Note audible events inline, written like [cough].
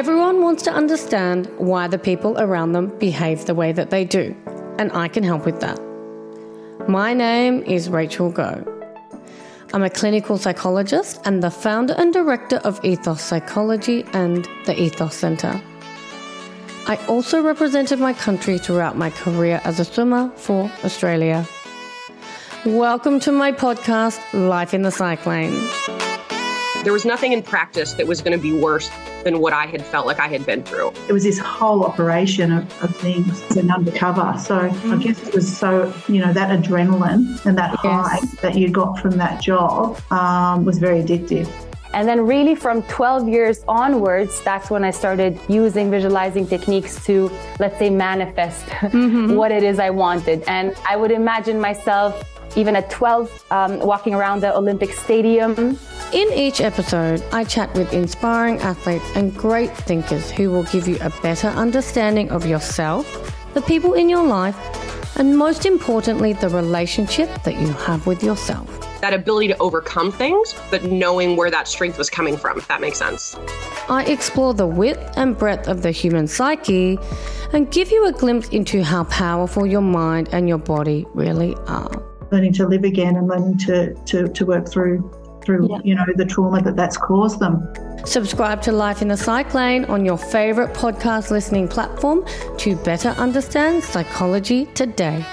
Everyone wants to understand why the people around them behave the way that they do, and I can help with that. My name is Rachel Goh. I'm a clinical psychologist and the founder and director of Ethos Psychology and the Ethos Centre. I also represented my country throughout my career as a swimmer for Australia. Welcome to my podcast, Life in the Psych Lane. There was nothing in practice that was going to be worse than what I had felt like I had been through. It was this whole operation of, of things and undercover. So mm-hmm. I guess it was so, you know, that adrenaline and that yes. high that you got from that job um, was very addictive. And then, really, from 12 years onwards, that's when I started using visualizing techniques to, let's say, manifest mm-hmm. [laughs] what it is I wanted. And I would imagine myself, even at 12, um, walking around the Olympic Stadium. In each episode, I chat with inspiring athletes and great thinkers who will give you a better understanding of yourself, the people in your life, and most importantly, the relationship that you have with yourself that ability to overcome things, but knowing where that strength was coming from, if that makes sense. I explore the width and breadth of the human psyche and give you a glimpse into how powerful your mind and your body really are. Learning to live again and learning to, to, to work through through yeah. you know the trauma that that's caused them. Subscribe to Life in the Psych Lane on your favorite podcast listening platform to better understand psychology today.